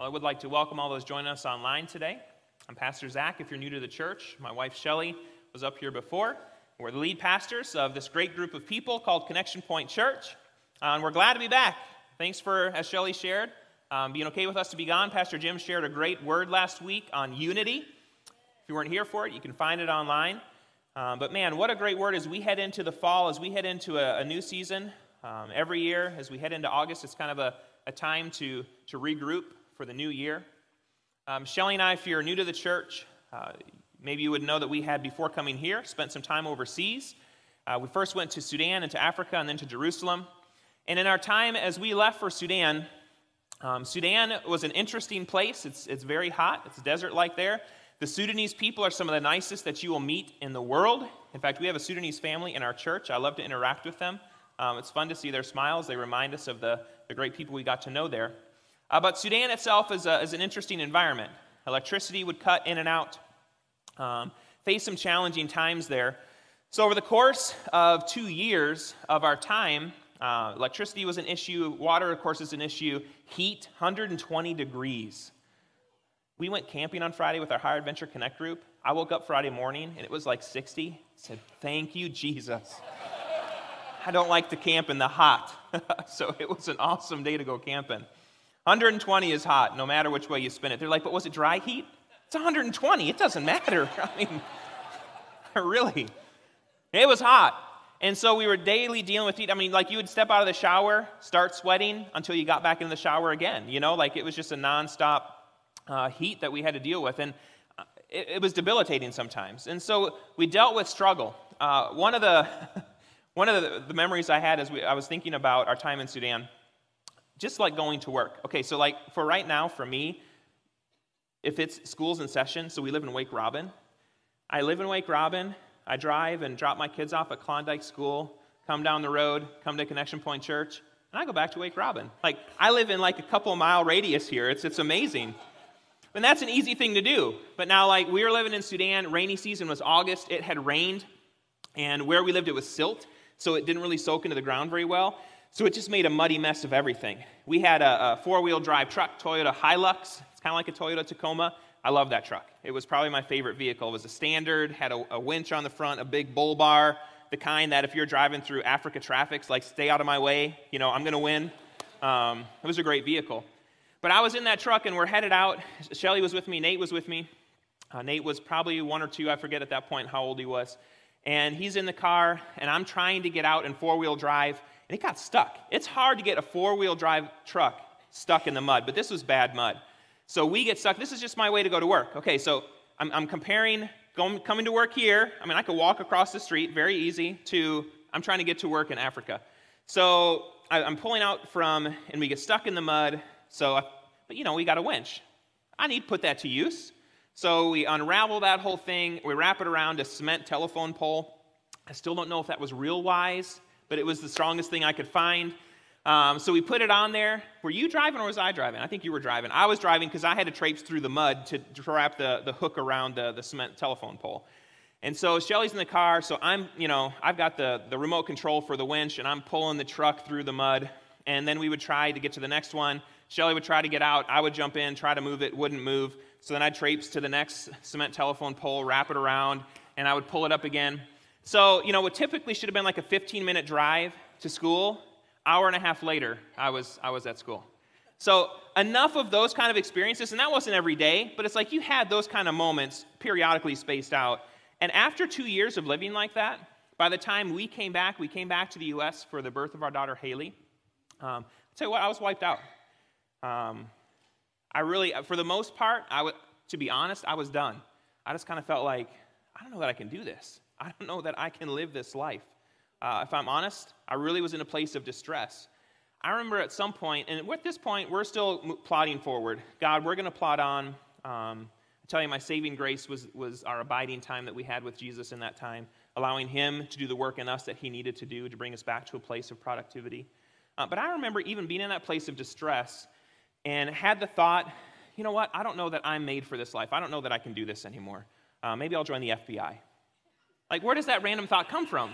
I would like to welcome all those joining us online today. I'm Pastor Zach. If you're new to the church, my wife Shelly was up here before. We're the lead pastors of this great group of people called Connection Point Church, uh, and we're glad to be back. Thanks for, as Shelly shared, um, being okay with us to be gone. Pastor Jim shared a great word last week on unity. If you weren't here for it, you can find it online. Um, but man, what a great word as we head into the fall, as we head into a, a new season. Um, every year, as we head into August, it's kind of a, a time to, to regroup for the new year. Um, Shelly and I, if you're new to the church, uh, maybe you would know that we had, before coming here, spent some time overseas. Uh, we first went to Sudan and to Africa and then to Jerusalem. And in our time as we left for Sudan, um, Sudan was an interesting place. It's, it's very hot, it's desert like there. The Sudanese people are some of the nicest that you will meet in the world. In fact, we have a Sudanese family in our church. I love to interact with them. Um, it's fun to see their smiles. They remind us of the, the great people we got to know there. Uh, but Sudan itself is, a, is, an interesting environment. Electricity would cut in and out, um, face some challenging times there. So, over the course of two years of our time, uh, electricity was an issue, water, of course, is an issue, heat, 120 degrees. We went camping on Friday with our Higher Adventure Connect group. I woke up Friday morning and it was like 60. I said, Thank you, Jesus. I don't like to camp in the hot. so, it was an awesome day to go camping. 120 is hot, no matter which way you spin it. They're like, but was it dry heat? It's 120. It doesn't matter. I mean, really. It was hot. And so we were daily dealing with heat. I mean, like you would step out of the shower, start sweating until you got back in the shower again. You know, like it was just a nonstop uh, heat that we had to deal with. And uh, it, it, was debilitating sometimes. And so we dealt with struggle. Uh, one of the one of the, the memories I had as we, I was thinking about our time in Sudan just like going to work. Okay, so like for right now, for me, if it's school's in session, so we live in Wake Robin. I live in Wake Robin. I drive and drop my kids off at Klondike School, come down the road, come to Connection Point Church, and I go back to Wake Robin. Like I live in like a couple mile radius here. It's it's amazing. And that's an easy thing to do. But now, like, we were living in Sudan, rainy season was August, it had rained, and where we lived, it was silt, so it didn't really soak into the ground very well. So it just made a muddy mess of everything. We had a, a four wheel drive truck, Toyota Hilux. It's kind of like a Toyota Tacoma. I love that truck. It was probably my favorite vehicle. It was a standard, had a, a winch on the front, a big bull bar, the kind that if you're driving through Africa traffic, like stay out of my way, you know, I'm going to win. Um, it was a great vehicle. But I was in that truck and we're headed out. Shelly was with me, Nate was with me. Uh, Nate was probably one or two, I forget at that point how old he was. And he's in the car, and I'm trying to get out in four wheel drive and it got stuck. It's hard to get a four wheel drive truck stuck in the mud, but this was bad mud. So we get stuck. This is just my way to go to work. Okay, so I'm, I'm comparing going, coming to work here. I mean, I could walk across the street, very easy, to I'm trying to get to work in Africa. So I, am pulling out from, and we get stuck in the mud. So, I, but you know, we got a winch. I need to put that to use. So we unravel that whole thing. We wrap it around a cement telephone pole. I still don't know if that was real wise but it was the strongest thing I could find. Um, so we put it on there. Were you driving or was I driving? I think you were driving. I was driving because I had to traipse through the mud to, to wrap the, the hook around the, the cement telephone pole. And so Shelly's in the car, so I'm, you know, I've got the, the remote control for the winch and I'm pulling the truck through the mud. And then we would try to get to the next one. Shelly would try to get out. I would jump in, try to move it, wouldn't move. So then I'd traipse to the next cement telephone pole, wrap it around, and I would pull it up again. So, you know, what typically should have been like a 15 minute drive to school, hour and a half later, I was, I was at school. So, enough of those kind of experiences, and that wasn't every day, but it's like you had those kind of moments periodically spaced out. And after two years of living like that, by the time we came back, we came back to the US for the birth of our daughter Haley. Um, I'll tell you what, I was wiped out. Um, I really, for the most part, I would, to be honest, I was done. I just kind of felt like, I don't know that I can do this. I don't know that I can live this life. Uh, if I'm honest, I really was in a place of distress. I remember at some point, and at this point, we're still plodding forward. God, we're going to plod on. Um, I tell you, my saving grace was, was our abiding time that we had with Jesus in that time, allowing Him to do the work in us that He needed to do to bring us back to a place of productivity. Uh, but I remember even being in that place of distress and had the thought, you know what? I don't know that I'm made for this life. I don't know that I can do this anymore. Uh, maybe I'll join the FBI. Like, where does that random thought come from?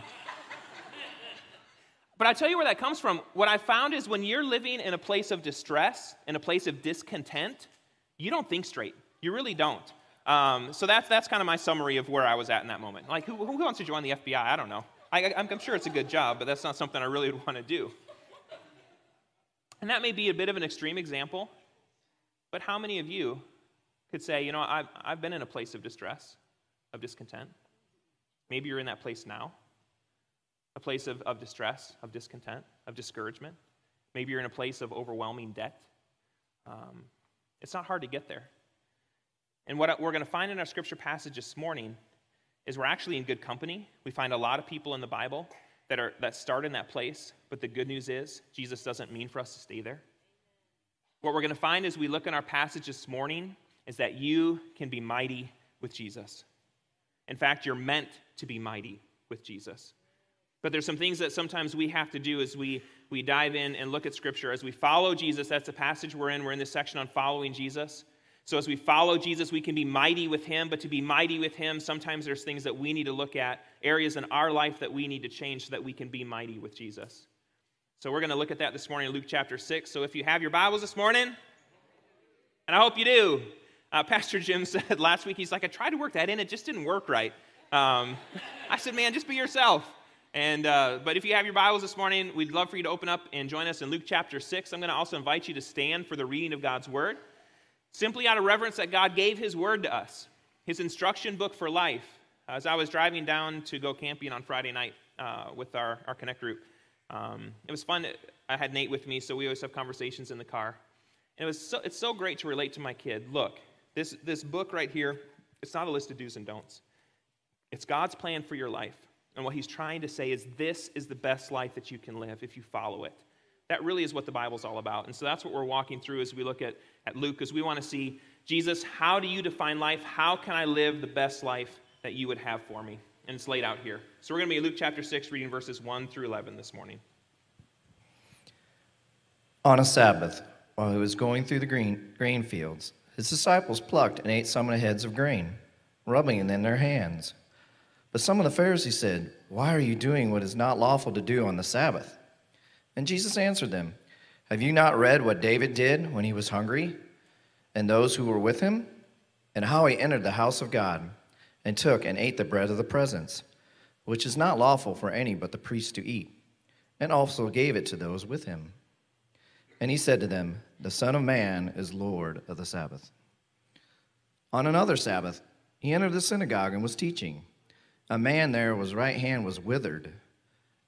But I tell you where that comes from. What I found is when you're living in a place of distress, in a place of discontent, you don't think straight. You really don't. Um, so that's, that's kind of my summary of where I was at in that moment. Like, who, who wants to join the FBI? I don't know. I, am sure it's a good job, but that's not something I really would want to do. And that may be a bit of an extreme example, but how many of you could say, you know, I've, I've been in a place of distress, of discontent? Maybe you're in that place now, a place of, of distress, of discontent, of discouragement. Maybe you're in a place of overwhelming debt. Um, it's not hard to get there. And what we're going to find in our scripture passage this morning is we're actually in good company. We find a lot of people in the Bible that, are, that start in that place, but the good news is Jesus doesn't mean for us to stay there. What we're going to find as we look in our passage this morning is that you can be mighty with Jesus. In fact, you're meant to be mighty with Jesus. But there's some things that sometimes we have to do as we, we dive in and look at Scripture. As we follow Jesus, that's the passage we're in. We're in this section on following Jesus. So as we follow Jesus, we can be mighty with him, but to be mighty with him, sometimes there's things that we need to look at, areas in our life that we need to change so that we can be mighty with Jesus. So we're going to look at that this morning in Luke chapter 6. So if you have your Bibles this morning, and I hope you do, uh, Pastor Jim said last week, he's like, I tried to work that in, it just didn't work right. Um, I said, man, just be yourself. And, uh, but if you have your Bibles this morning, we'd love for you to open up and join us in Luke chapter 6. I'm going to also invite you to stand for the reading of God's Word simply out of reverence that God gave His word to us, His instruction book for life. As I was driving down to go camping on Friday night uh, with our, our Connect group, um, it was fun. I had Nate with me, so we always have conversations in the car. And it was so, it's so great to relate to my kid. Look, this, this book right here, it's not a list of do's and don'ts. It's God's plan for your life. And what he's trying to say is this is the best life that you can live if you follow it. That really is what the Bible's all about. And so that's what we're walking through as we look at, at Luke, because we want to see Jesus, how do you define life? How can I live the best life that you would have for me? And it's laid out here. So we're going to be Luke chapter 6, reading verses 1 through 11 this morning. On a Sabbath, while he was going through the green, grain fields, his disciples plucked and ate some of the heads of grain, rubbing it in their hands. But some of the Pharisees said, Why are you doing what is not lawful to do on the Sabbath? And Jesus answered them, Have you not read what David did when he was hungry, and those who were with him, and how he entered the house of God, and took and ate the bread of the presence, which is not lawful for any but the priest to eat, and also gave it to those with him? And he said to them, The Son of Man is Lord of the Sabbath. On another Sabbath, he entered the synagogue and was teaching. A man there whose right hand was withered,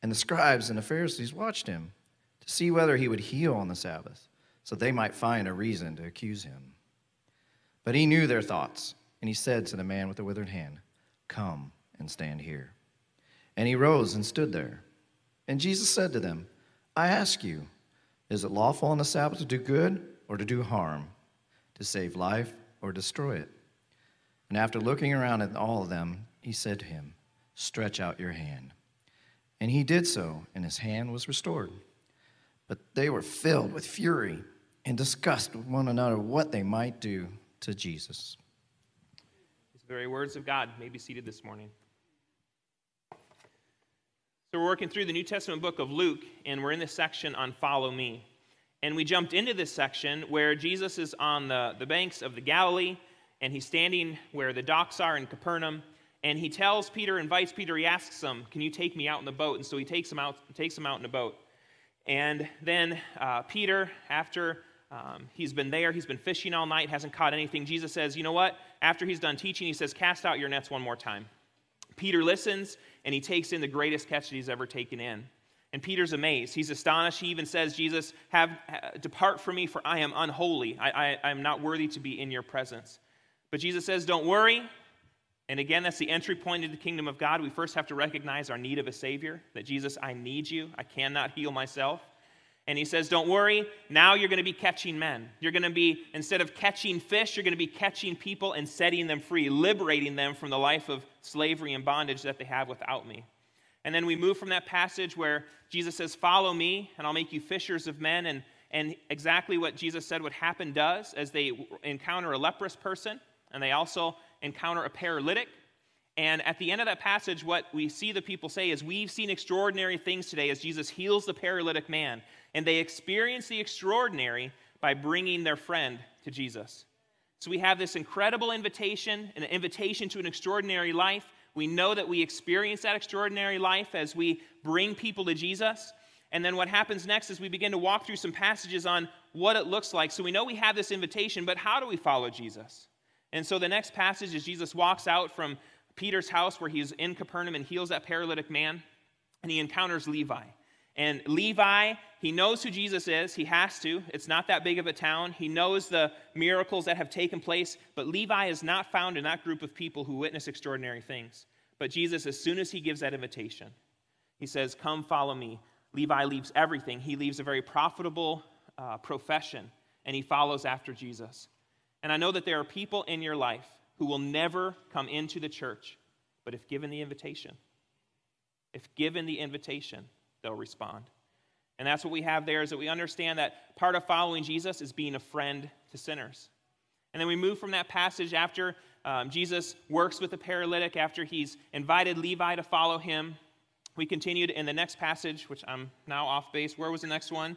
and the scribes and the Pharisees watched him to see whether he would heal on the Sabbath, so they might find a reason to accuse him. But he knew their thoughts, and he said to the man with the withered hand, Come and stand here. And he rose and stood there. And Jesus said to them, I ask you, is it lawful on the Sabbath to do good or to do harm, to save life or destroy it? And after looking around at all of them, he said to him, Stretch out your hand. And he did so, and his hand was restored. But they were filled with fury and discussed with one another what they might do to Jesus. These very words of God may be seated this morning. So, we're working through the New Testament book of Luke, and we're in this section on Follow Me. And we jumped into this section where Jesus is on the, the banks of the Galilee, and he's standing where the docks are in Capernaum, and he tells Peter, invites Peter, he asks him, Can you take me out in the boat? And so he takes him out, takes him out in a boat. And then uh, Peter, after um, he's been there, he's been fishing all night, hasn't caught anything. Jesus says, You know what? After he's done teaching, he says, Cast out your nets one more time. Peter listens, and he takes in the greatest catch that he's ever taken in. And Peter's amazed. He's astonished. He even says, Jesus, have, depart from me, for I am unholy. I, I, am not worthy to be in your presence. But Jesus says, Don't worry. And again, that's the entry point into the kingdom of God. We first have to recognize our need of a Savior, that Jesus, I need you. I cannot heal myself. And he says, Don't worry, now you're going to be catching men. You're going to be, instead of catching fish, you're going to be catching people and setting them free, liberating them from the life of slavery and bondage that they have without me. And then we move from that passage where Jesus says, Follow me, and I'll make you fishers of men. And, and exactly what Jesus said would happen does as they encounter a leprous person, and they also encounter a paralytic. And at the end of that passage, what we see the people say is, We've seen extraordinary things today as Jesus heals the paralytic man. And they experience the extraordinary by bringing their friend to Jesus. So we have this incredible invitation, an invitation to an extraordinary life. We know that we experience that extraordinary life as we bring people to Jesus. And then what happens next is we begin to walk through some passages on what it looks like. So we know we have this invitation, but how do we follow Jesus? And so the next passage is Jesus walks out from Peter's house where he's in Capernaum and heals that paralytic man, and he encounters Levi. And Levi, he knows who Jesus is. He has to. It's not that big of a town. He knows the miracles that have taken place, but Levi is not found in that group of people who witness extraordinary things. But Jesus, as soon as he gives that invitation, he says, Come follow me. Levi leaves everything. He leaves a very profitable uh, profession, and he follows after Jesus. And I know that there are people in your life who will never come into the church, but if given the invitation, if given the invitation, they'll respond. And that's what we have there is that we understand that part of following Jesus is being a friend to sinners. And then we move from that passage after um, Jesus works with the paralytic, after he's invited Levi to follow him. We continued in the next passage, which I'm now off base. Where was the next one?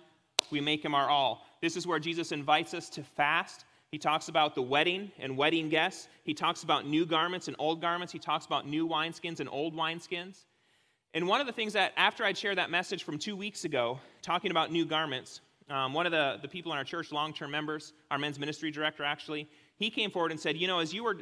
We make him our all. This is where Jesus invites us to fast. He talks about the wedding and wedding guests. He talks about new garments and old garments. He talks about new wineskins and old wineskins. And one of the things that, after I'd shared that message from two weeks ago, talking about new garments, um, one of the, the people in our church, long term members, our men's ministry director actually, he came forward and said, You know, as you were,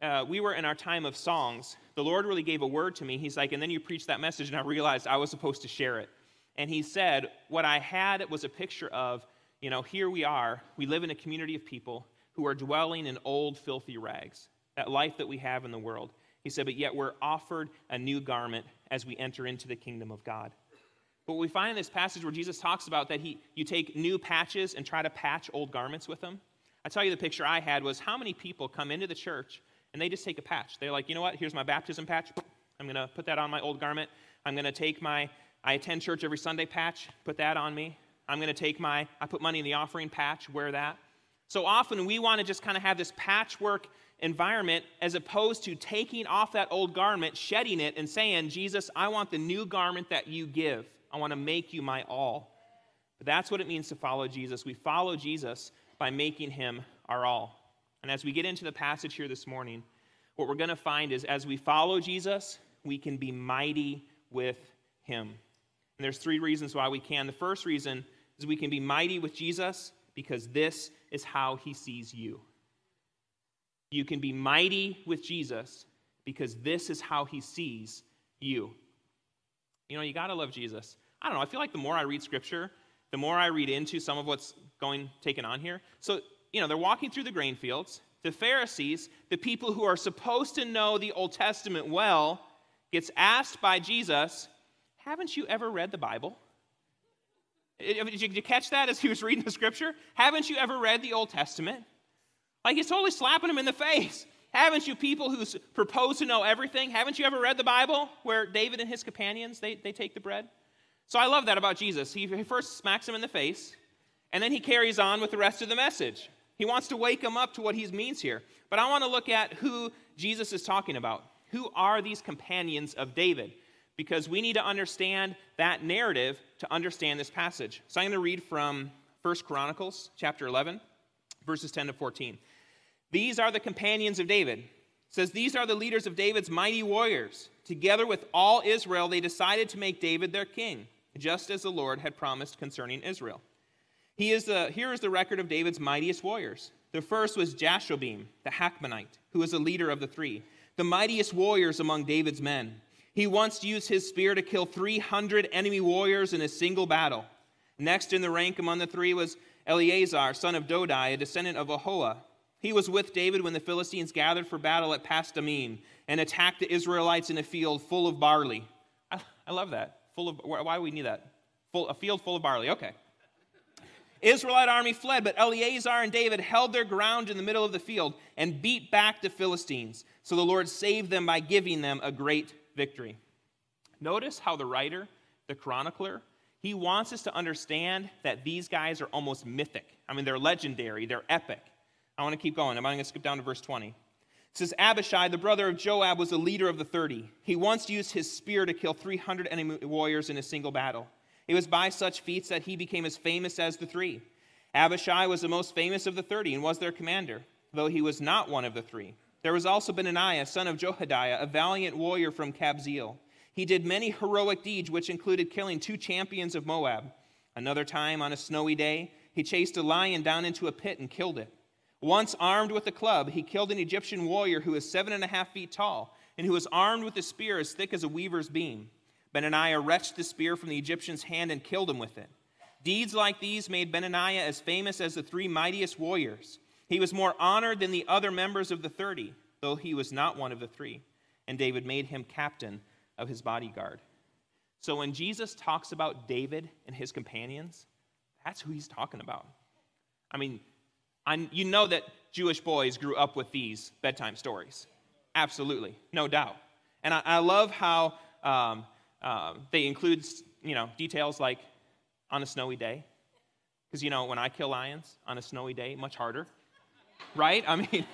uh, we were in our time of songs, the Lord really gave a word to me. He's like, And then you preached that message, and I realized I was supposed to share it. And he said, What I had was a picture of, you know, here we are. We live in a community of people who are dwelling in old, filthy rags, that life that we have in the world. He said, But yet we're offered a new garment as we enter into the kingdom of God. But we find in this passage where Jesus talks about that he, you take new patches and try to patch old garments with them. I tell you, the picture I had was how many people come into the church and they just take a patch. They're like, you know what? Here's my baptism patch. I'm going to put that on my old garment. I'm going to take my I attend church every Sunday patch, put that on me. I'm going to take my I put money in the offering patch, wear that. So often we want to just kind of have this patchwork environment as opposed to taking off that old garment, shedding it, and saying, Jesus, I want the new garment that you give. I want to make you my all. But that's what it means to follow Jesus. We follow Jesus by making him our all. And as we get into the passage here this morning, what we're going to find is as we follow Jesus, we can be mighty with him. And there's three reasons why we can. The first reason is we can be mighty with Jesus because this is how he sees you. You can be mighty with Jesus because this is how he sees you. You know, you got to love Jesus. I don't know, I feel like the more I read scripture, the more I read into some of what's going taken on here. So, you know, they're walking through the grain fields. The Pharisees, the people who are supposed to know the Old Testament well, gets asked by Jesus, "Haven't you ever read the Bible?" Eh, eh, did you catch that as he was reading the scripture? Haven't you ever read the Old Testament? Like he's totally slapping him in the face. Haven't you people who propose to know everything? Haven't you ever read the Bible where David and his companions they, they take the bread? So I love that about Jesus. He, first smacks him in the face, and then he carries on with the rest of the message. He wants to wake him up to what he means here. But I want to look at who Jesus is talking about. Who are these companions of David? Because we need to understand that narrative to understand this passage. So I'm going to read from 1 Chronicles chapter 11, verses 10 to 14. These are the companions of David. It says, These are the leaders of David's mighty warriors. Together with all Israel, they decided to make David their king, just as the Lord had promised concerning Israel. He is the, here is the record of David's mightiest warriors. The first was Jashobeam, the Hakmonite, who was the leader of the three, the mightiest warriors among David's men. He once used his spear to kill 300 enemy warriors in a single battle. Next in the rank among the three was Eleazar, son of Dodai, a descendant of Ahoah. He was with David when the Philistines gathered for battle at Pasdamim and attacked the Israelites in a field full of barley. I, I love that. Full of why do we need that? Full, a field full of barley. Okay. Israelite army fled, but Eleazar and David held their ground in the middle of the field and beat back the Philistines. So the Lord saved them by giving them a great victory. Notice how the writer, the chronicler, he wants us to understand that these guys are almost mythic. I mean, they're legendary, they're epic. I want to keep going. I'm going to skip down to verse 20. It says, Abishai, the brother of Joab, was a leader of the 30. He once used his spear to kill 300 enemy warriors in a single battle. It was by such feats that he became as famous as the three. Abishai was the most famous of the 30 and was their commander. though he was not one of the three. There was also Benaniah, son of Jehoiada, a valiant warrior from Kabzeel. He did many heroic deeds, which included killing two champions of Moab. Another time, on a snowy day, he chased a lion down into a pit and killed it. Once armed with a club, he killed an Egyptian warrior who was seven and a half feet tall and who was armed with a spear as thick as a weaver's beam. Benaniah wrenched the spear from the Egyptian's hand and killed him with it. Deeds like these made Benaniah as famous as the three mightiest warriors. He was more honored than the other members of the thirty, though he was not one of the three. And David made him captain of his bodyguard. So when Jesus talks about David and his companions, that's who he's talking about. I mean, I, you know that Jewish boys grew up with these bedtime stories. Absolutely, no doubt. And I, I love how um, uh, they include, you know, details like on a snowy day. Because, you know, when I kill lions on a snowy day, much harder, right? I mean,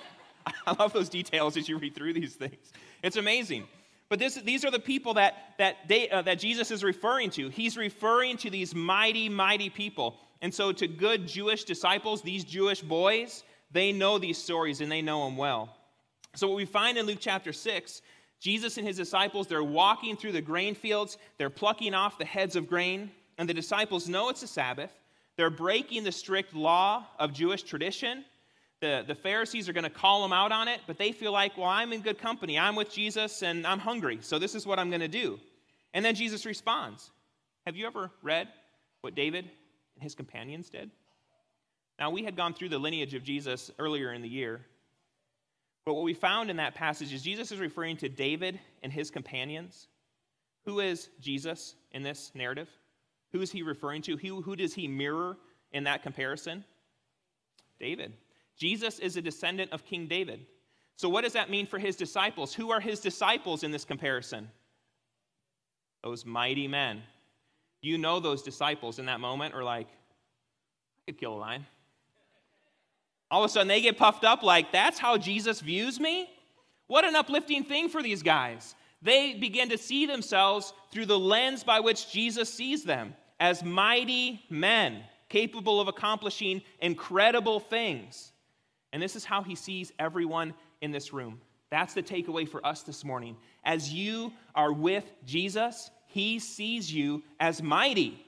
I love those details as you read through these things. It's amazing. But this, these are the people that, that, they, uh, that Jesus is referring to. He's referring to these mighty, mighty people. And so, to good Jewish disciples, these Jewish boys, they know these stories and they know them well. So, what we find in Luke chapter 6, Jesus and his disciples, they're walking through the grain fields, they're plucking off the heads of grain, and the disciples know it's a Sabbath. They're breaking the strict law of Jewish tradition. The, the Pharisees are going to call them out on it, but they feel like, well, I'm in good company. I'm with Jesus and I'm hungry, so this is what I'm going to do. And then Jesus responds Have you ever read what David and his companions did? Now, we had gone through the lineage of Jesus earlier in the year, but what we found in that passage is Jesus is referring to David and his companions. Who is Jesus in this narrative? Who is he referring to? Who, who does he mirror in that comparison? David. Jesus is a descendant of King David. So, what does that mean for his disciples? Who are his disciples in this comparison? Those mighty men. You know those disciples in that moment are like, I could kill a lion. All of a sudden, they get puffed up like, that's how Jesus views me? What an uplifting thing for these guys. They begin to see themselves through the lens by which Jesus sees them as mighty men capable of accomplishing incredible things. And this is how he sees everyone in this room. That's the takeaway for us this morning. As you are with Jesus, he sees you as mighty.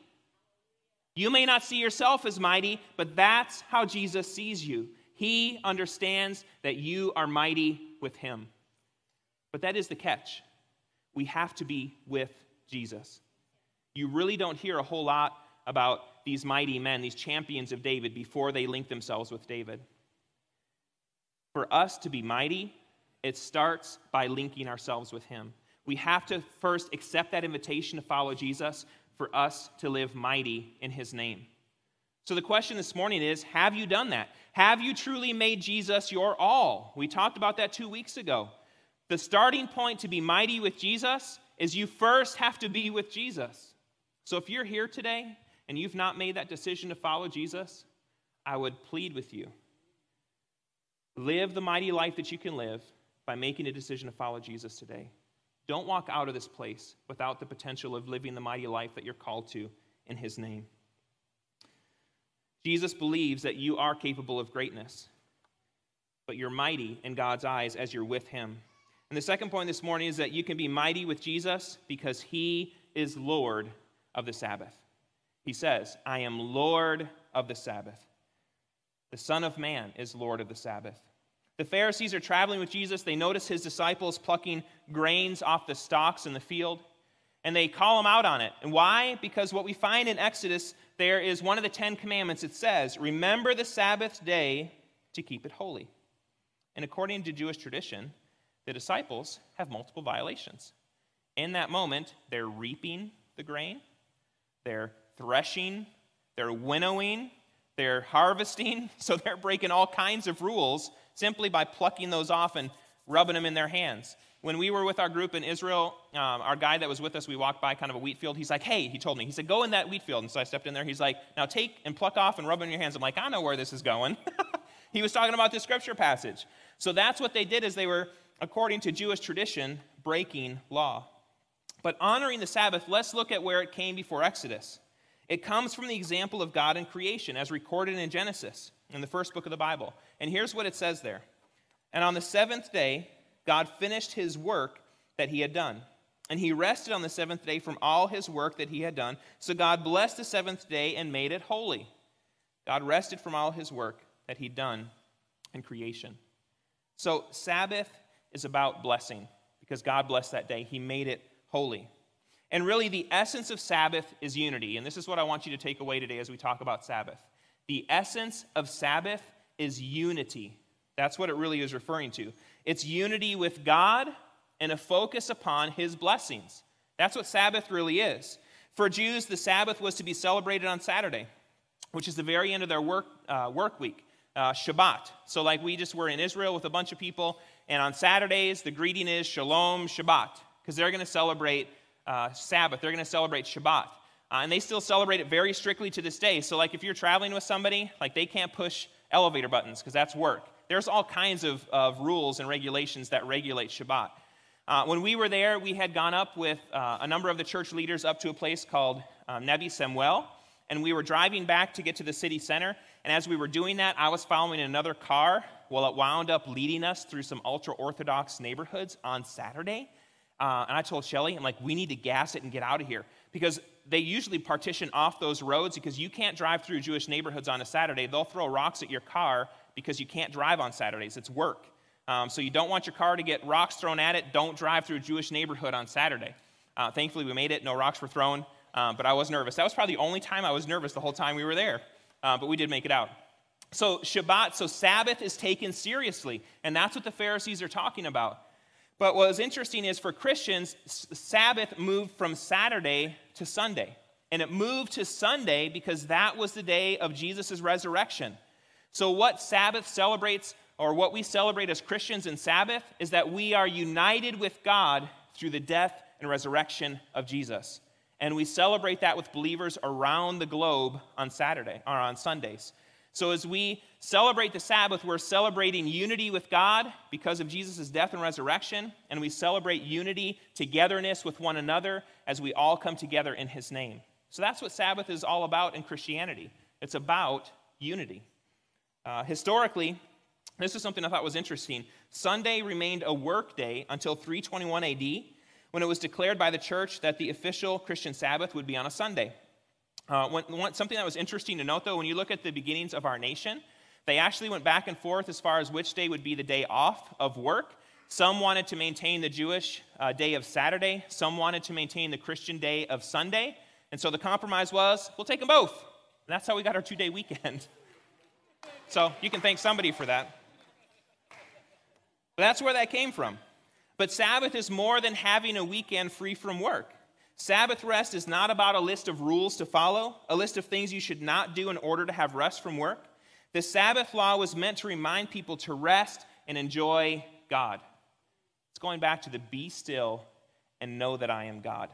You may not see yourself as mighty, but that's how Jesus sees you. He understands that you are mighty with him. But that is the catch. We have to be with Jesus. You really don't hear a whole lot about these mighty men, these champions of David, before they link themselves with David. For us to be mighty, it starts by linking ourselves with him. We have to first accept that invitation to follow Jesus, for us to live mighty in his name. So the question this morning is Have you done that? Have you truly made Jesus your all? We talked about that two weeks ago. The starting point to be mighty with Jesus is you first have to be with Jesus. So if you're here today and you've not made that decision to follow Jesus, I would plead with you. Live the mighty life that you can live by making a decision to follow Jesus today. Don't walk out of this place without the potential of living the mighty life that you're called to in His name. Jesus believes that you are capable of greatness, but you're mighty in God's eyes as you're with Him. And the second point this morning is that you can be mighty with Jesus because He is Lord of the Sabbath. He says, I am Lord of the Sabbath. The Son of Man is Lord of the Sabbath. The Pharisees are traveling with Jesus. They notice his disciples plucking grains off the stalks in the field, and they call him out on it. And why? Because what we find in Exodus, there is one of the Ten Commandments. It says, Remember the Sabbath day to keep it holy. And according to Jewish tradition, the disciples have multiple violations. In that moment, they're reaping the grain, they're threshing, they're winnowing, they're harvesting, so they're breaking all kinds of rules simply by plucking those off and rubbing them in their hands. When we were with our group in Israel, um, our guy that was with us, we walked by kind of a wheat field. He's like, hey, he told me, he said, go in that wheat field. And so I stepped in there. He's like, now take and pluck off and rub in your hands. I'm like, I know where this is going. he was talking about this scripture passage. So that's what they did is they were, according to Jewish tradition, breaking law. But honoring the Sabbath, let's look at where it came before Exodus. It comes from the example of God in creation, as recorded in Genesis, in the first book of the Bible. And here's what it says there And on the seventh day, God finished his work that he had done. And he rested on the seventh day from all his work that he had done. So God blessed the seventh day and made it holy. God rested from all his work that he'd done in creation. So Sabbath is about blessing because God blessed that day. He made it holy. And really, the essence of Sabbath is unity. And this is what I want you to take away today as we talk about Sabbath. The essence of Sabbath is unity. That's what it really is referring to. It's unity with God and a focus upon his blessings. That's what Sabbath really is. For Jews, the Sabbath was to be celebrated on Saturday, which is the very end of their work, uh, work week, uh, Shabbat. So, like we just were in Israel with a bunch of people, and on Saturdays, the greeting is Shalom Shabbat, because they're going to celebrate uh, Sabbath, they're going to celebrate Shabbat. Uh, and they still celebrate it very strictly to this day. So, like if you're traveling with somebody, like they can't push elevator buttons because that's work. There's all kinds of, of rules and regulations that regulate Shabbat. Uh, when we were there, we had gone up with uh, a number of the church leaders up to a place called um, Nevi Samuel, and we were driving back to get to the city center. And as we were doing that, I was following another car while it wound up leading us through some ultra Orthodox neighborhoods on Saturday. Uh, and I told Shelly, I'm like, we need to gas it and get out of here. Because they usually partition off those roads because you can't drive through Jewish neighborhoods on a Saturday. They'll throw rocks at your car because you can't drive on Saturdays. It's work. Um, so you don't want your car to get rocks thrown at it. Don't drive through a Jewish neighborhood on Saturday. Uh, thankfully, we made it. No rocks were thrown, um, but I was nervous. That was probably the only time I was nervous the whole time we were there, uh, but we did make it out. So Shabbat, so Sabbath is taken seriously, and that's what the Pharisees are talking about. But what was interesting is for Christians, Sabbath moved from Saturday to Sunday. And it moved to Sunday because that was the day of Jesus' resurrection. So, what Sabbath celebrates, or what we celebrate as Christians in Sabbath, is that we are united with God through the death and resurrection of Jesus. And we celebrate that with believers around the globe on Saturday or on Sundays. So, as we celebrate the Sabbath, we're celebrating unity with God because of Jesus' death and resurrection, and we celebrate unity, togetherness with one another as we all come together in His name. So, that's what Sabbath is all about in Christianity it's about unity. Uh, historically, this is something I thought was interesting. Sunday remained a work day until 321 AD, when it was declared by the church that the official Christian Sabbath would be on a Sunday. Uh, when, something that was interesting to note, though, when you look at the beginnings of our nation, they actually went back and forth as far as which day would be the day off of work. Some wanted to maintain the Jewish uh, day of Saturday, some wanted to maintain the Christian day of Sunday. And so the compromise was we'll take them both. And that's how we got our two day weekend. So you can thank somebody for that. But that's where that came from. But Sabbath is more than having a weekend free from work. Sabbath rest is not about a list of rules to follow, a list of things you should not do in order to have rest from work. The Sabbath law was meant to remind people to rest and enjoy God. It's going back to the be still and know that I am God.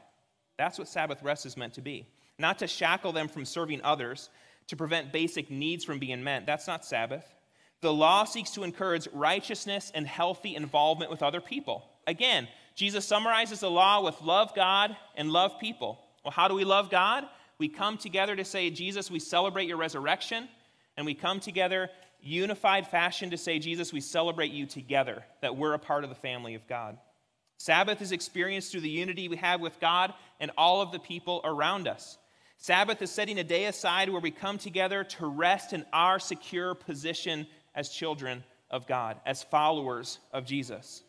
That's what Sabbath rest is meant to be. Not to shackle them from serving others, to prevent basic needs from being met. That's not Sabbath. The law seeks to encourage righteousness and healthy involvement with other people. Again, Jesus summarizes the law with love God and love people. Well, how do we love God? We come together to say, Jesus, we celebrate your resurrection, and we come together unified fashion to say, Jesus, we celebrate you together, that we're a part of the family of God. Sabbath is experienced through the unity we have with God and all of the people around us. Sabbath is setting a day aside where we come together to rest in our secure position as children of God, as followers of Jesus.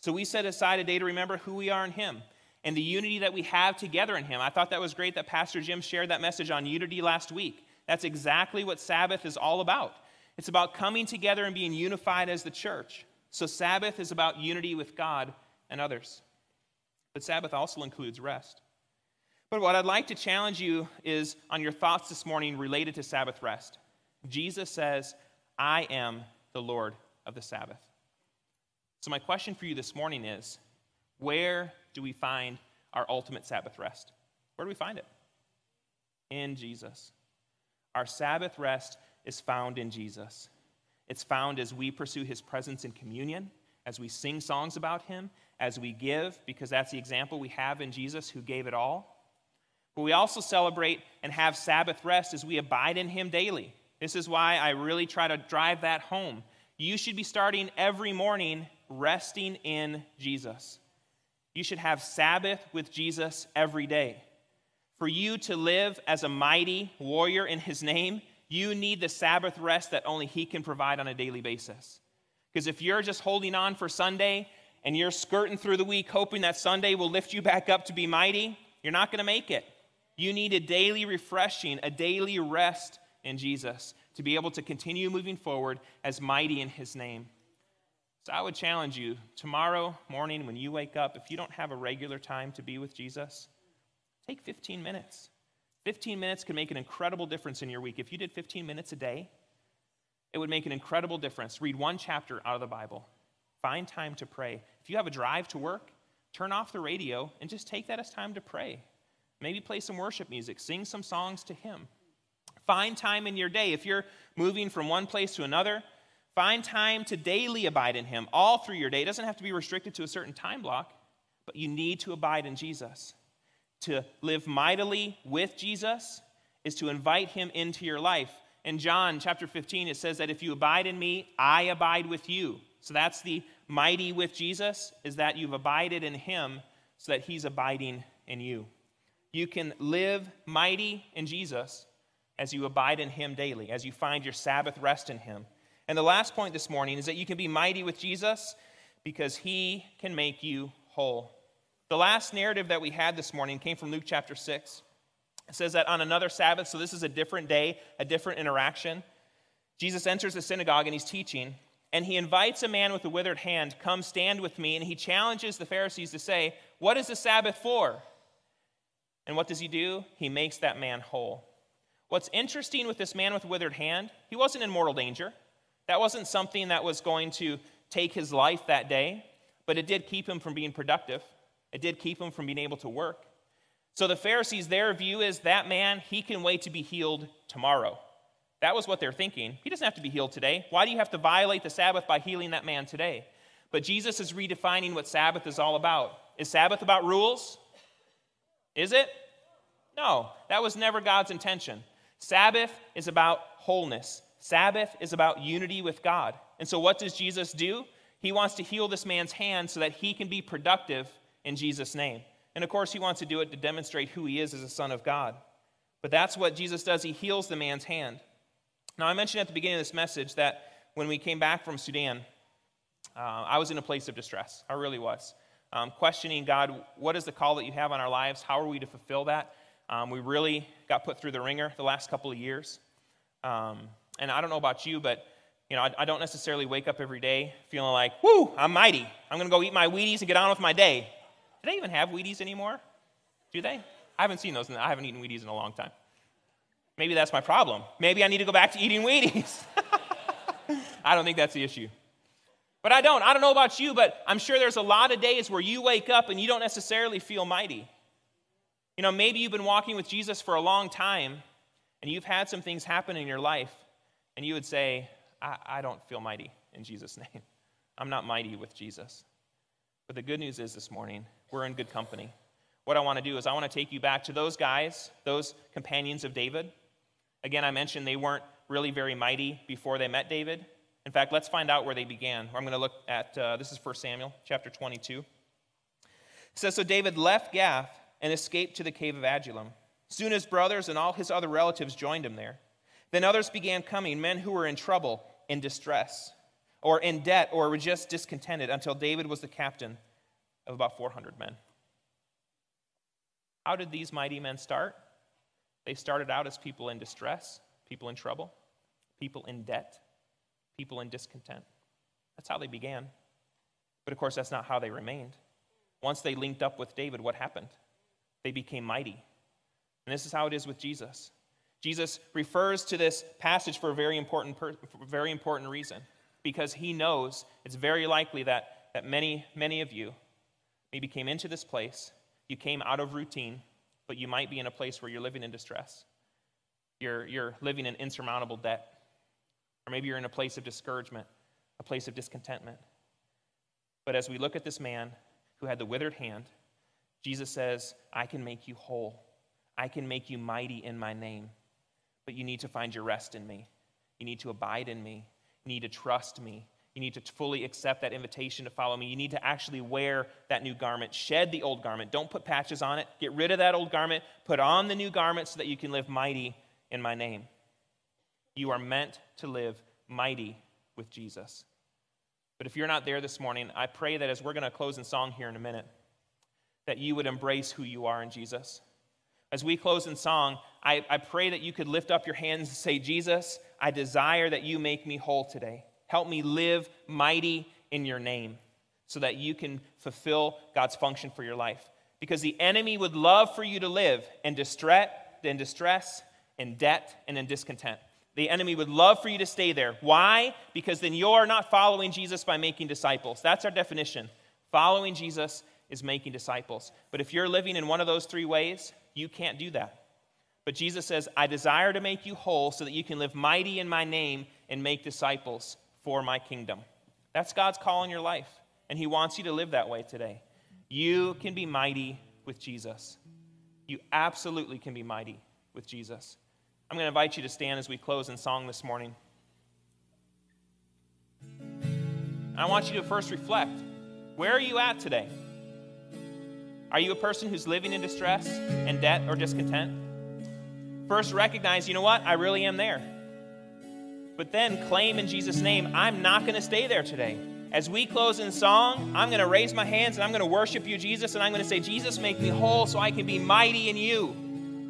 So we set aside a day to remember who we are in Him and the unity that we have together in Him. I thought that was great that Pastor Jim shared that message on unity last week. That's exactly what Sabbath is all about. It's about coming together and being unified as the church. So Sabbath is about unity with God and others. But Sabbath also includes rest. But what I'd like to challenge you is on your thoughts this morning related to Sabbath rest. Jesus says, I am the Lord of the Sabbath. So, my question for you this morning is where do we find our ultimate Sabbath rest? Where do we find it? In Jesus. Our Sabbath rest is found in Jesus. It's found as we pursue his presence in communion, as we sing songs about him, as we give, because that's the example we have in Jesus who gave it all. But we also celebrate and have Sabbath rest as we abide in Him daily. This is why I really try to drive that home. you should be starting every morning resting in Jesus. You should have Sabbath with Jesus every day. For you to live as a mighty warrior in his name, you need the Sabbath rest that only he can provide on a daily basis. Because if you're just holding on for Sunday and you're skirting through the week hoping that Sunday will lift you back up to be mighty, you're not going to make it. You need a daily refreshing, a daily rest in Jesus to be able to continue moving forward as mighty in his name. So I would challenge you tomorrow morning when you wake up, if you don't have a regular time to be with Jesus, take 15 minutes. 15 minutes can make an incredible difference in your week. If you did 15 minutes a day, it would make an incredible difference. Read one chapter out of the Bible. Find time to pray. If you have a drive to work, turn off the radio and just take that as time to pray. Maybe play some worship music, sing some songs to Him. Find time in your day. If you're moving from one place to another, find time to daily abide in Him all through your day. It doesn't have to be restricted to a certain time block, but you need to abide in Jesus. To live mightily with Jesus is to invite Him into your life. In John chapter 15, it says that if you abide in me, I abide with you. So that's the mighty with Jesus, is that you've abided in Him so that He's abiding in you. You can live mighty in Jesus as you abide in Him daily, as you find your Sabbath rest in Him. And the last point this morning is that you can be mighty with Jesus because He can make you whole. The last narrative that we had this morning came from Luke chapter 6. It says that on another Sabbath, so this is a different day, a different interaction, Jesus enters the synagogue and he's teaching, and he invites a man with a withered hand, Come stand with me, and he challenges the Pharisees to say, What is the Sabbath for? And what does he do? He makes that man whole. What's interesting with this man with withered hand, he wasn't in mortal danger. That wasn't something that was going to take his life that day, but it did keep him from being productive. It did keep him from being able to work. So the Pharisees, their view is that man, he can wait to be healed tomorrow. That was what they're thinking. He doesn't have to be healed today. Why do you have to violate the Sabbath by healing that man today? But Jesus is redefining what Sabbath is all about. Is Sabbath about rules? Is it? No, that was never God's intention. Sabbath is about wholeness, Sabbath is about unity with God. And so, what does Jesus do? He wants to heal this man's hand so that he can be productive in Jesus' name. And of course, he wants to do it to demonstrate who he is as a son of God. But that's what Jesus does. He heals the man's hand. Now, I mentioned at the beginning of this message that when we came back from Sudan, uh, I was in a place of distress. I really was um, questioning God, what is the call that you have on our lives? How are we to fulfill that? Um, we really got put through the ringer the last couple of years. Um, and I don't know about you, but you know, I, I, don't necessarily wake up every day feeling like, whoo, I'm mighty. I'm going to go eat my Wheaties and get on with my day. Do they even have Wheaties anymore? Do they? I haven't seen those. In, I haven't eaten Wheaties in a long time. Maybe that's my problem. Maybe I need to go back to eating Wheaties. I don't think that's the issue. But I don't. I don't know about you, but I'm sure there's a lot of days where you wake up and you don't necessarily feel mighty. You know, maybe you've been walking with Jesus for a long time and you've had some things happen in your life, and you would say, I, I don't feel mighty in Jesus' name. I'm not mighty with Jesus. But the good news is this morning, we're in good company. What I want to do is I want to take you back to those guys, those companions of David. Again, I mentioned they weren't really very mighty before they met David. In fact, let's find out where they began. I'm going to look at uh, this is 1 Samuel chapter 22. It says So David left Gath and escaped to the cave of Adullam. Soon his brothers and all his other relatives joined him there. Then others began coming, men who were in trouble, in distress, or in debt, or were just discontented, until David was the captain of about 400 men. How did these mighty men start? They started out as people in distress, people in trouble, people in debt people in discontent. That's how they began. But of course, that's not how they remained. Once they linked up with David, what happened? They became mighty. And this is how it is with Jesus. Jesus refers to this passage for a very important, per, very important reason because he knows it's very likely that, that many, many of you maybe came into this place, you came out of routine, but you might be in a place where you're living in distress. You're, you're living in insurmountable debt. Or maybe you're in a place of discouragement, a place of discontentment. But as we look at this man who had the withered hand, Jesus says, I can make you whole. I can make you mighty in my name. But you need to find your rest in me. You need to abide in me. You need to trust me. You need to fully accept that invitation to follow me. You need to actually wear that new garment. Shed the old garment. Don't put patches on it. Get rid of that old garment. Put on the new garment so that you can live mighty in my name. You are meant to live mighty with Jesus. But if you're not there this morning, I pray that as we're going to close in song here in a minute, that you would embrace who you are in Jesus. As we close in song, I, I pray that you could lift up your hands and say, Jesus, I desire that you make me whole today. Help me live mighty in your name so that you can fulfill God's function for your life. Because the enemy would love for you to live in distress, in distress, in debt, and in discontent. The enemy would love for you to stay there. Why? Because then you're not following Jesus by making disciples. That's our definition. Following Jesus is making disciples. But if you're living in one of those three ways, you can't do that. But Jesus says, I desire to make you whole so that you can live mighty in my name and make disciples for my kingdom. That's God's call in your life, and He wants you to live that way today. You can be mighty with Jesus. You absolutely can be mighty with Jesus. I'm going to invite you to stand as we close in song this morning. I want you to first reflect where are you at today? Are you a person who's living in distress and debt or discontent? First, recognize, you know what? I really am there. But then claim in Jesus' name, I'm not going to stay there today. As we close in song, I'm going to raise my hands and I'm going to worship you, Jesus, and I'm going to say, Jesus, make me whole so I can be mighty in you.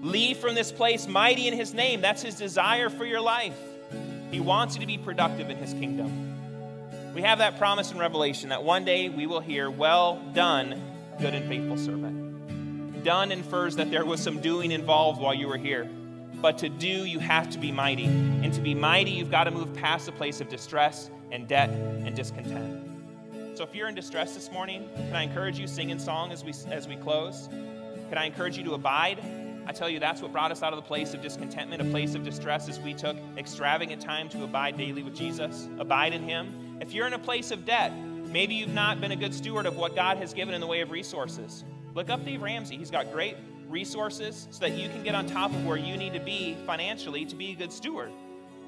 Leave from this place mighty in his name. That's his desire for your life. He wants you to be productive in his kingdom. We have that promise in Revelation that one day we will hear, Well done, good and faithful servant. Done infers that there was some doing involved while you were here. But to do, you have to be mighty. And to be mighty, you've got to move past the place of distress and debt and discontent. So if you're in distress this morning, can I encourage you sing in song as we as we close? Can I encourage you to abide? I tell you, that's what brought us out of the place of discontentment, a place of distress, as we took extravagant time to abide daily with Jesus. Abide in Him. If you're in a place of debt, maybe you've not been a good steward of what God has given in the way of resources. Look up Dave Ramsey. He's got great resources so that you can get on top of where you need to be financially to be a good steward.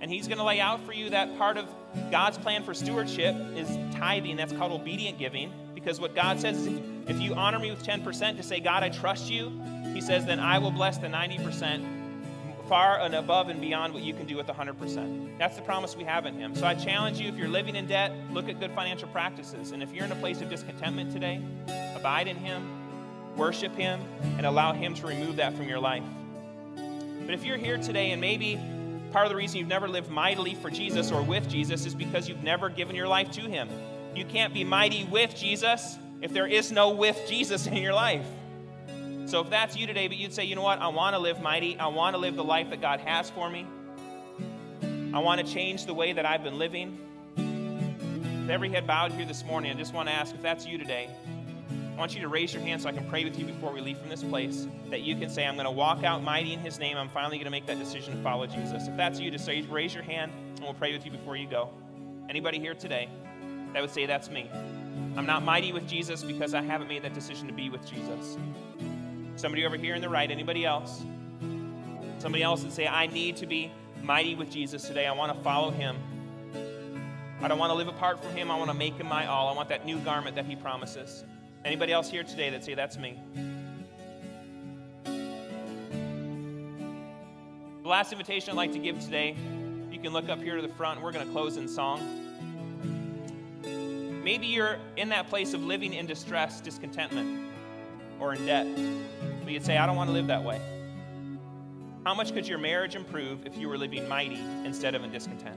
And He's going to lay out for you that part of God's plan for stewardship is tithing. That's called obedient giving. Because what God says is if you honor me with 10% to say, God, I trust you, He says, then I will bless the 90% far and above and beyond what you can do with 100%. That's the promise we have in Him. So I challenge you if you're living in debt, look at good financial practices. And if you're in a place of discontentment today, abide in Him, worship Him, and allow Him to remove that from your life. But if you're here today and maybe part of the reason you've never lived mightily for Jesus or with Jesus is because you've never given your life to Him. You can't be mighty with Jesus if there is no with Jesus in your life. So if that's you today, but you'd say, you know what, I want to live mighty, I want to live the life that God has for me, I want to change the way that I've been living. With every head bowed here this morning, I just want to ask if that's you today. I want you to raise your hand so I can pray with you before we leave from this place. That you can say, I'm going to walk out mighty in His name. I'm finally going to make that decision to follow Jesus. If that's you, just say, raise your hand and we'll pray with you before you go. Anybody here today that would say, That's me? I'm not mighty with Jesus because I haven't made that decision to be with Jesus. Somebody over here in the right, anybody else? Somebody else would say, I need to be mighty with Jesus today. I want to follow him. I don't want to live apart from him. I want to make him my all. I want that new garment that he promises. Anybody else here today that say, That's me? The last invitation I'd like to give today, you can look up here to the front. We're going to close in song. Maybe you're in that place of living in distress, discontentment, or in debt. But you'd say, I don't want to live that way. How much could your marriage improve if you were living mighty instead of in discontent?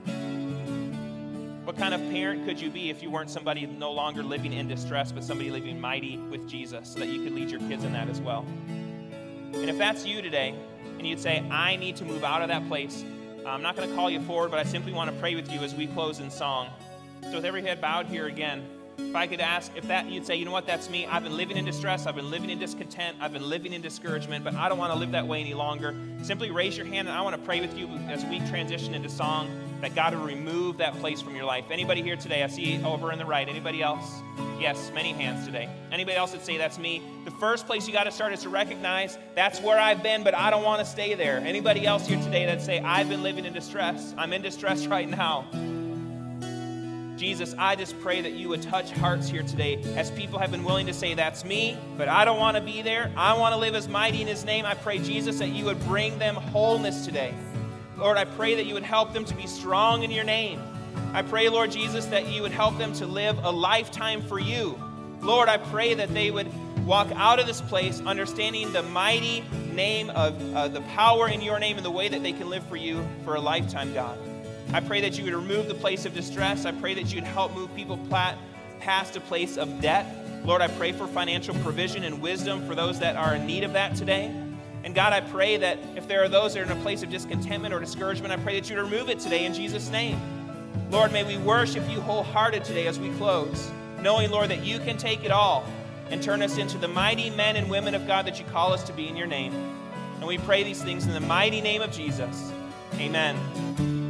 What kind of parent could you be if you weren't somebody no longer living in distress, but somebody living mighty with Jesus so that you could lead your kids in that as well? And if that's you today, and you'd say, I need to move out of that place, I'm not going to call you forward, but I simply want to pray with you as we close in song. So, with every head bowed here again, if I could ask if that you'd say, you know what, that's me. I've been living in distress. I've been living in discontent. I've been living in discouragement, but I don't want to live that way any longer. Simply raise your hand and I want to pray with you as we transition into song that God will remove that place from your life. Anybody here today? I see over in the right. Anybody else? Yes, many hands today. Anybody else that say that's me? The first place you got to start is to recognize that's where I've been, but I don't want to stay there. Anybody else here today that say I've been living in distress? I'm in distress right now. Jesus, I just pray that you would touch hearts here today as people have been willing to say, That's me, but I don't want to be there. I want to live as mighty in his name. I pray, Jesus, that you would bring them wholeness today. Lord, I pray that you would help them to be strong in your name. I pray, Lord Jesus, that you would help them to live a lifetime for you. Lord, I pray that they would walk out of this place understanding the mighty name of uh, the power in your name and the way that they can live for you for a lifetime, God. I pray that you would remove the place of distress. I pray that you would help move people past a place of debt. Lord, I pray for financial provision and wisdom for those that are in need of that today. And God, I pray that if there are those that are in a place of discontentment or discouragement, I pray that you would remove it today in Jesus' name. Lord, may we worship you wholehearted today as we close, knowing, Lord, that you can take it all and turn us into the mighty men and women of God that you call us to be in your name. And we pray these things in the mighty name of Jesus. Amen.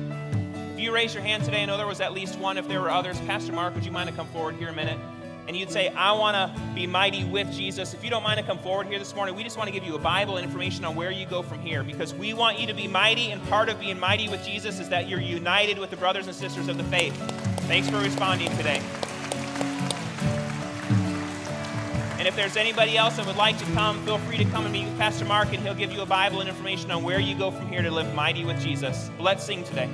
You raise your hand today, I know there was at least one. If there were others, Pastor Mark, would you mind to come forward here a minute? And you'd say, I want to be mighty with Jesus. If you don't mind to come forward here this morning, we just want to give you a Bible information on where you go from here because we want you to be mighty, and part of being mighty with Jesus is that you're united with the brothers and sisters of the faith. Thanks for responding today. And if there's anybody else that would like to come, feel free to come and meet with Pastor Mark, and he'll give you a Bible and information on where you go from here to live mighty with Jesus. Let's sing today.